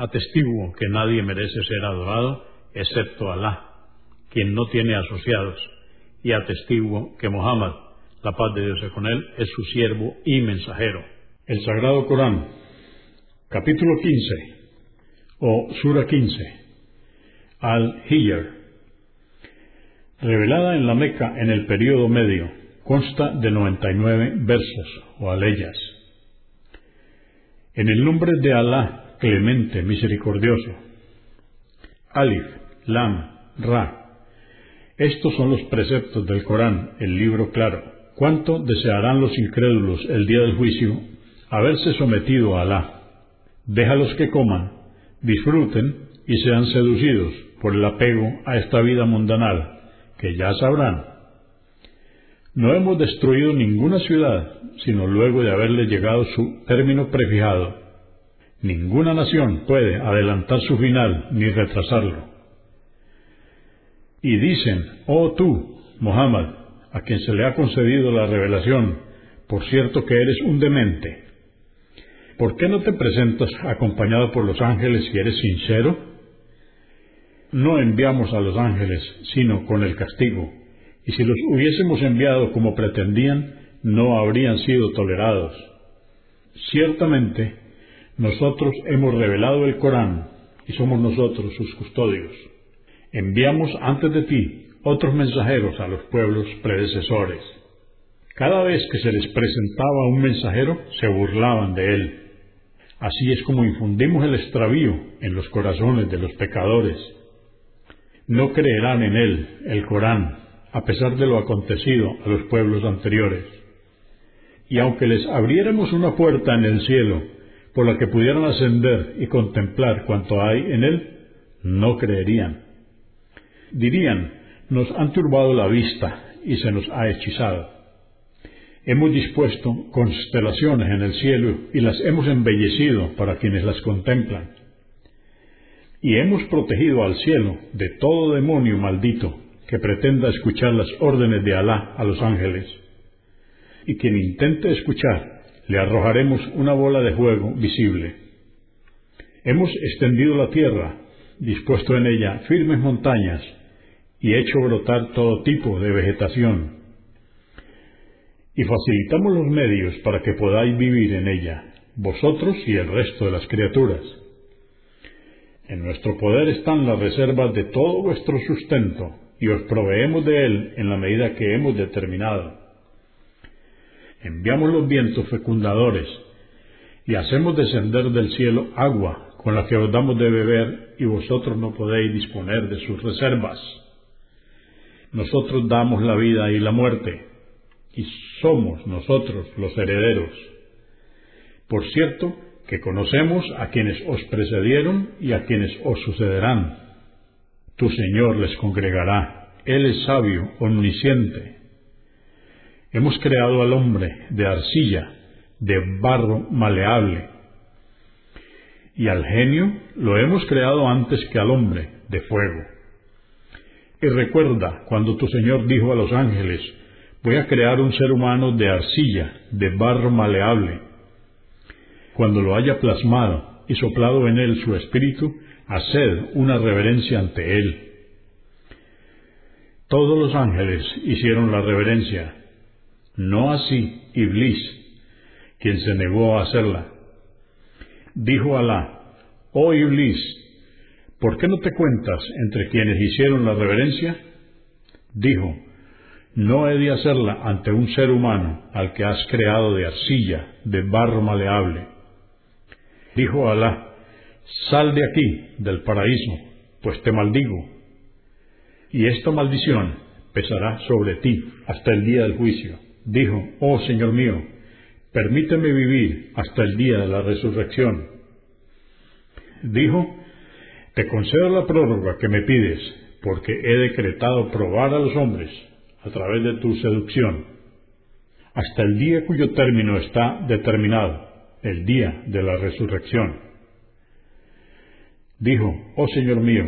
Atestiguo que nadie merece ser adorado excepto Alá, quien no tiene asociados, y atestiguo que Muhammad, la paz de Dios con él, es su siervo y mensajero. El Sagrado Corán, capítulo 15, o Sura 15, Al-Hijr, revelada en la Meca en el período medio, consta de 99 versos o aleyas. En el nombre de Alá, clemente, misericordioso. Alif, Lam, Ra. Estos son los preceptos del Corán, el libro claro. ¿Cuánto desearán los incrédulos el día del juicio haberse sometido a Alá? Déjalos que coman, disfruten y sean seducidos por el apego a esta vida mundanal, que ya sabrán. No hemos destruido ninguna ciudad, sino luego de haberle llegado su término prefijado Ninguna nación puede adelantar su final ni retrasarlo. Y dicen, oh tú, Muhammad, a quien se le ha concedido la revelación, por cierto que eres un demente. ¿Por qué no te presentas acompañado por los ángeles si eres sincero? No enviamos a los ángeles, sino con el castigo, y si los hubiésemos enviado como pretendían, no habrían sido tolerados. Ciertamente, nosotros hemos revelado el Corán y somos nosotros sus custodios. Enviamos antes de ti otros mensajeros a los pueblos predecesores. Cada vez que se les presentaba un mensajero, se burlaban de él. Así es como infundimos el extravío en los corazones de los pecadores. No creerán en él, el Corán, a pesar de lo acontecido a los pueblos anteriores. Y aunque les abriéramos una puerta en el cielo por la que pudieran ascender y contemplar cuanto hay en él, no creerían. Dirían, nos han turbado la vista y se nos ha hechizado. Hemos dispuesto constelaciones en el cielo y las hemos embellecido para quienes las contemplan. Y hemos protegido al cielo de todo demonio maldito que pretenda escuchar las órdenes de Alá a los ángeles. Y quien intente escuchar le arrojaremos una bola de fuego visible. Hemos extendido la tierra, dispuesto en ella firmes montañas y hecho brotar todo tipo de vegetación. Y facilitamos los medios para que podáis vivir en ella, vosotros y el resto de las criaturas. En nuestro poder están las reservas de todo vuestro sustento, y os proveemos de él en la medida que hemos determinado enviamos los vientos fecundadores y hacemos descender del cielo agua con la que os damos de beber y vosotros no podéis disponer de sus reservas. Nosotros damos la vida y la muerte y somos nosotros los herederos. Por cierto, que conocemos a quienes os precedieron y a quienes os sucederán. Tu Señor les congregará. Él es sabio, omnisciente, Hemos creado al hombre de arcilla, de barro maleable, y al genio lo hemos creado antes que al hombre, de fuego. Y recuerda cuando tu Señor dijo a los ángeles, voy a crear un ser humano de arcilla, de barro maleable. Cuando lo haya plasmado y soplado en él su espíritu, haced una reverencia ante él. Todos los ángeles hicieron la reverencia, no así Iblis, quien se negó a hacerla. Dijo Alá, oh Iblis, ¿por qué no te cuentas entre quienes hicieron la reverencia? Dijo, no he de hacerla ante un ser humano al que has creado de arcilla, de barro maleable. Dijo Alá, sal de aquí, del paraíso, pues te maldigo. Y esta maldición pesará sobre ti hasta el día del juicio. Dijo, oh Señor mío, permíteme vivir hasta el día de la resurrección. Dijo, te concedo la prórroga que me pides, porque he decretado probar a los hombres a través de tu seducción, hasta el día cuyo término está determinado, el día de la resurrección. Dijo, oh Señor mío,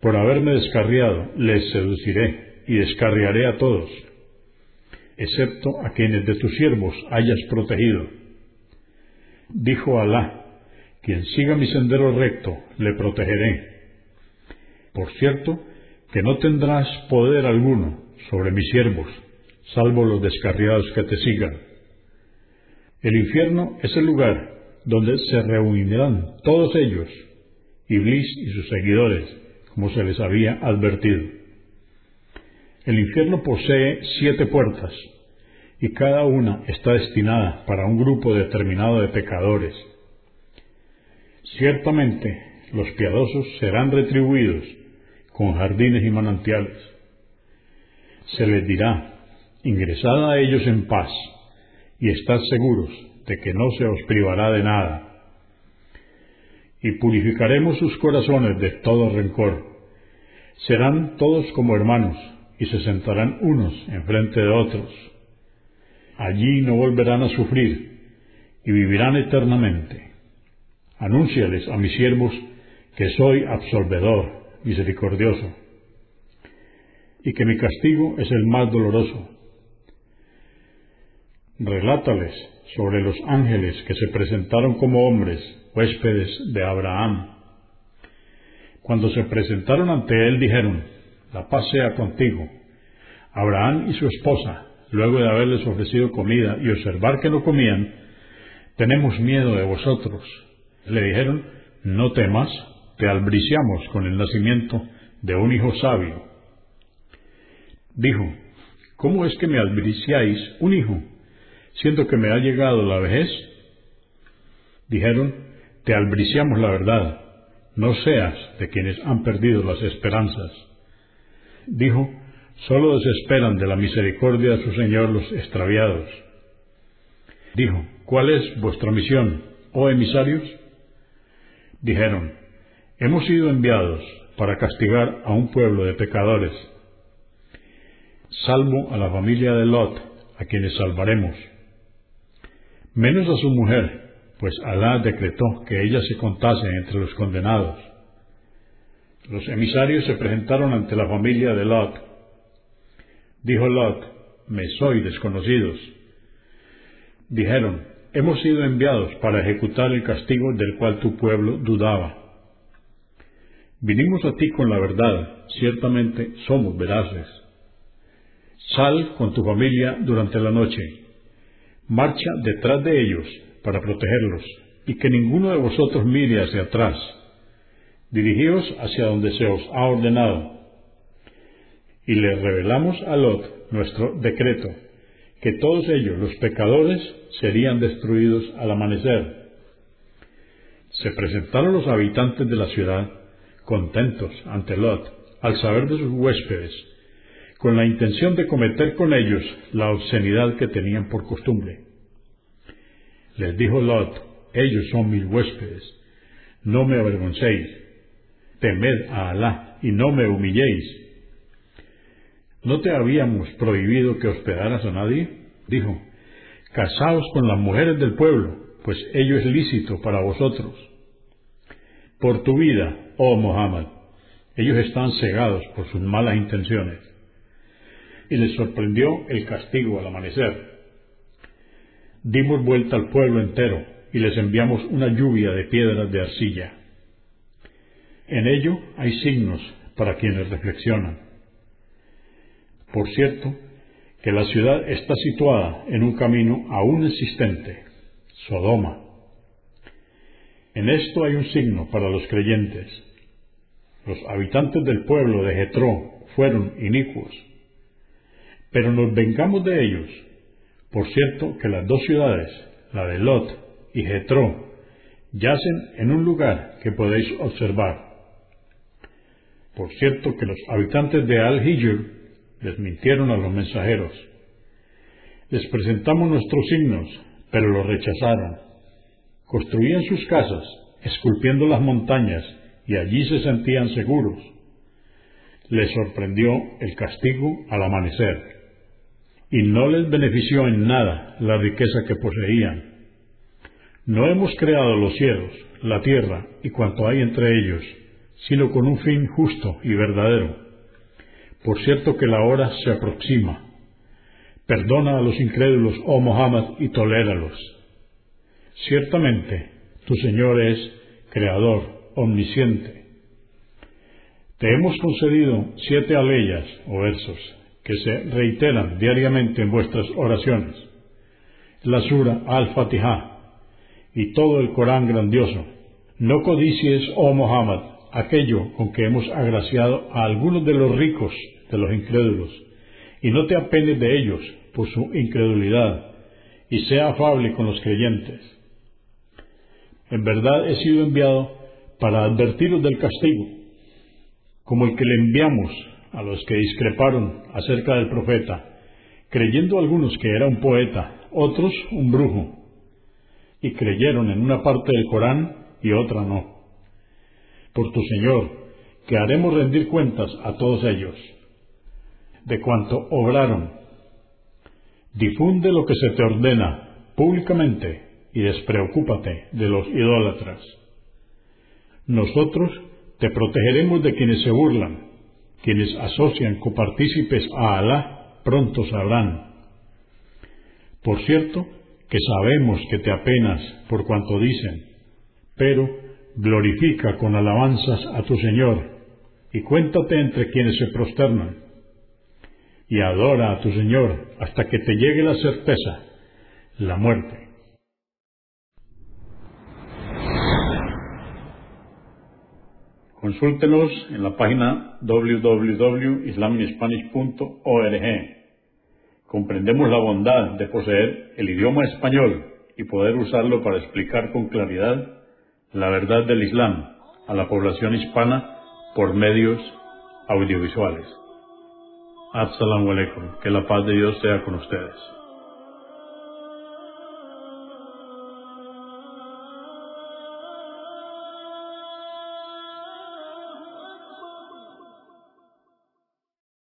por haberme descarriado, les seduciré y descarriaré a todos, excepto a quienes de tus siervos hayas protegido. Dijo Alá, quien siga mi sendero recto, le protegeré. Por cierto, que no tendrás poder alguno sobre mis siervos, salvo los descarriados que te sigan. El infierno es el lugar donde se reunirán todos ellos, Iblis y sus seguidores, como se les había advertido. El infierno posee siete puertas, y cada una está destinada para un grupo determinado de pecadores Ciertamente los piadosos serán retribuidos con jardines y manantiales. Se les dirá, ingresad a ellos en paz y estad seguros de que no se os privará de nada. Y purificaremos sus corazones de todo rencor. Serán todos como hermanos y se sentarán unos enfrente de otros. Allí no volverán a sufrir y vivirán eternamente Anúnciales a mis siervos que soy absolvedor, misericordioso, y que mi castigo es el más doloroso. Relátales sobre los ángeles que se presentaron como hombres, huéspedes de Abraham. Cuando se presentaron ante él dijeron, la paz sea contigo. Abraham y su esposa, luego de haberles ofrecido comida y observar que no comían, tenemos miedo de vosotros le dijeron, no temas, te albriciamos con el nacimiento de un hijo sabio. Dijo, ¿cómo es que me albriciáis un hijo, siendo que me ha llegado la vejez? Dijeron, te albriciamos la verdad, no seas de quienes han perdido las esperanzas. Dijo, solo desesperan de la misericordia de su Señor los extraviados. Dijo, ¿cuál es vuestra misión, oh emisarios? dijeron, hemos sido enviados para castigar a un pueblo de pecadores, salvo a la familia de Lot, a quienes salvaremos, menos a su mujer, pues Alá decretó que ella se contase entre los condenados. Los emisarios se presentaron ante la familia de Lot. Dijo Lot, me soy desconocidos. Dijeron, hemos sido enviados para ejecutar el castigo del cual tu pueblo dudaba. Vinimos a ti con la verdad, ciertamente somos veraces. Sal con tu familia durante la noche, marcha detrás de ellos para protegerlos, y que ninguno de vosotros mire hacia atrás. Dirigíos hacia donde se os ha ordenado. Y le revelamos a Lot nuestro decreto, que todos ellos, los pecadores, serían destruidos al amanecer. Se presentaron los habitantes de la ciudad, contentos ante Lot, al saber de sus huéspedes, con la intención de cometer con ellos la obscenidad que tenían por costumbre. Les dijo Lot, ellos son mis huéspedes, no me avergoncéis, temed a Alá y no me humilléis ¿No te habíamos prohibido que hospedaras a nadie? Dijo, casaos con las mujeres del pueblo, pues ello es lícito para vosotros. Por tu vida, oh Muhammad, ellos están cegados por sus malas intenciones. Y les sorprendió el castigo al amanecer. Dimos vuelta al pueblo entero y les enviamos una lluvia de piedras de arcilla. En ello hay signos para quienes reflexionan. Por cierto, que la ciudad está situada en un camino aún existente, Sodoma. En esto hay un signo para los creyentes. los habitantes del pueblo de Jetró fueron inicuos. Pero nos vengamos de ellos. Por cierto que las dos ciudades, la de Lot y Jetró, yacen en un lugar que podéis observar. Por cierto que los habitantes de Al-Hijr desmintieron a los mensajeros. Les presentamos nuestros signos, pero los rechazaron. Construían sus casas, esculpiendo las montañas, y allí se sentían seguros. Les sorprendió el castigo al amanecer, y no les benefició en nada la riqueza que poseían. No hemos creado los cielos, la tierra y cuanto hay entre ellos, sino con un fin justo y verdadero. Por cierto que la hora se aproxima. Perdona a los incrédulos, oh Mohammed, y toléralos. Ciertamente, tu Señor es Creador, omnisciente. Te hemos concedido siete aleyas o versos que se reiteran diariamente en vuestras oraciones. La sura al-Fatihah y todo el Corán grandioso. No codicies, oh Mohammed, aquello con que hemos agraciado a algunos de los ricos de los incrédulos, y no te apenes de ellos por su incredulidad, y sea afable con los creyentes. En verdad he sido enviado para advertiros del castigo, como el que le enviamos a los que discreparon acerca del profeta, creyendo algunos que era un poeta, otros un brujo, y creyeron en una parte del Corán y otra no. Por tu Señor, que haremos rendir cuentas a todos ellos, de cuanto obraron. Difunde lo que se te ordena públicamente y despreocúpate de los idólatras. Nosotros te protegeremos de quienes se burlan, quienes asocian copartícipes a Alá, pronto sabrán. Por cierto, que sabemos que te apenas por cuanto dicen, pero glorifica con alabanzas a tu Señor y cuéntate entre quienes se prosternan y adora a tu Señor hasta que te llegue la certeza, la muerte. Consúltenos en la página www.islaminspanish.org comprendemos la bondad de poseer el idioma español y poder usarlo para explicar con claridad la verdad del Islam a la población hispana por medios audiovisuales. Alaikum. Que la paz de Dios sea con ustedes.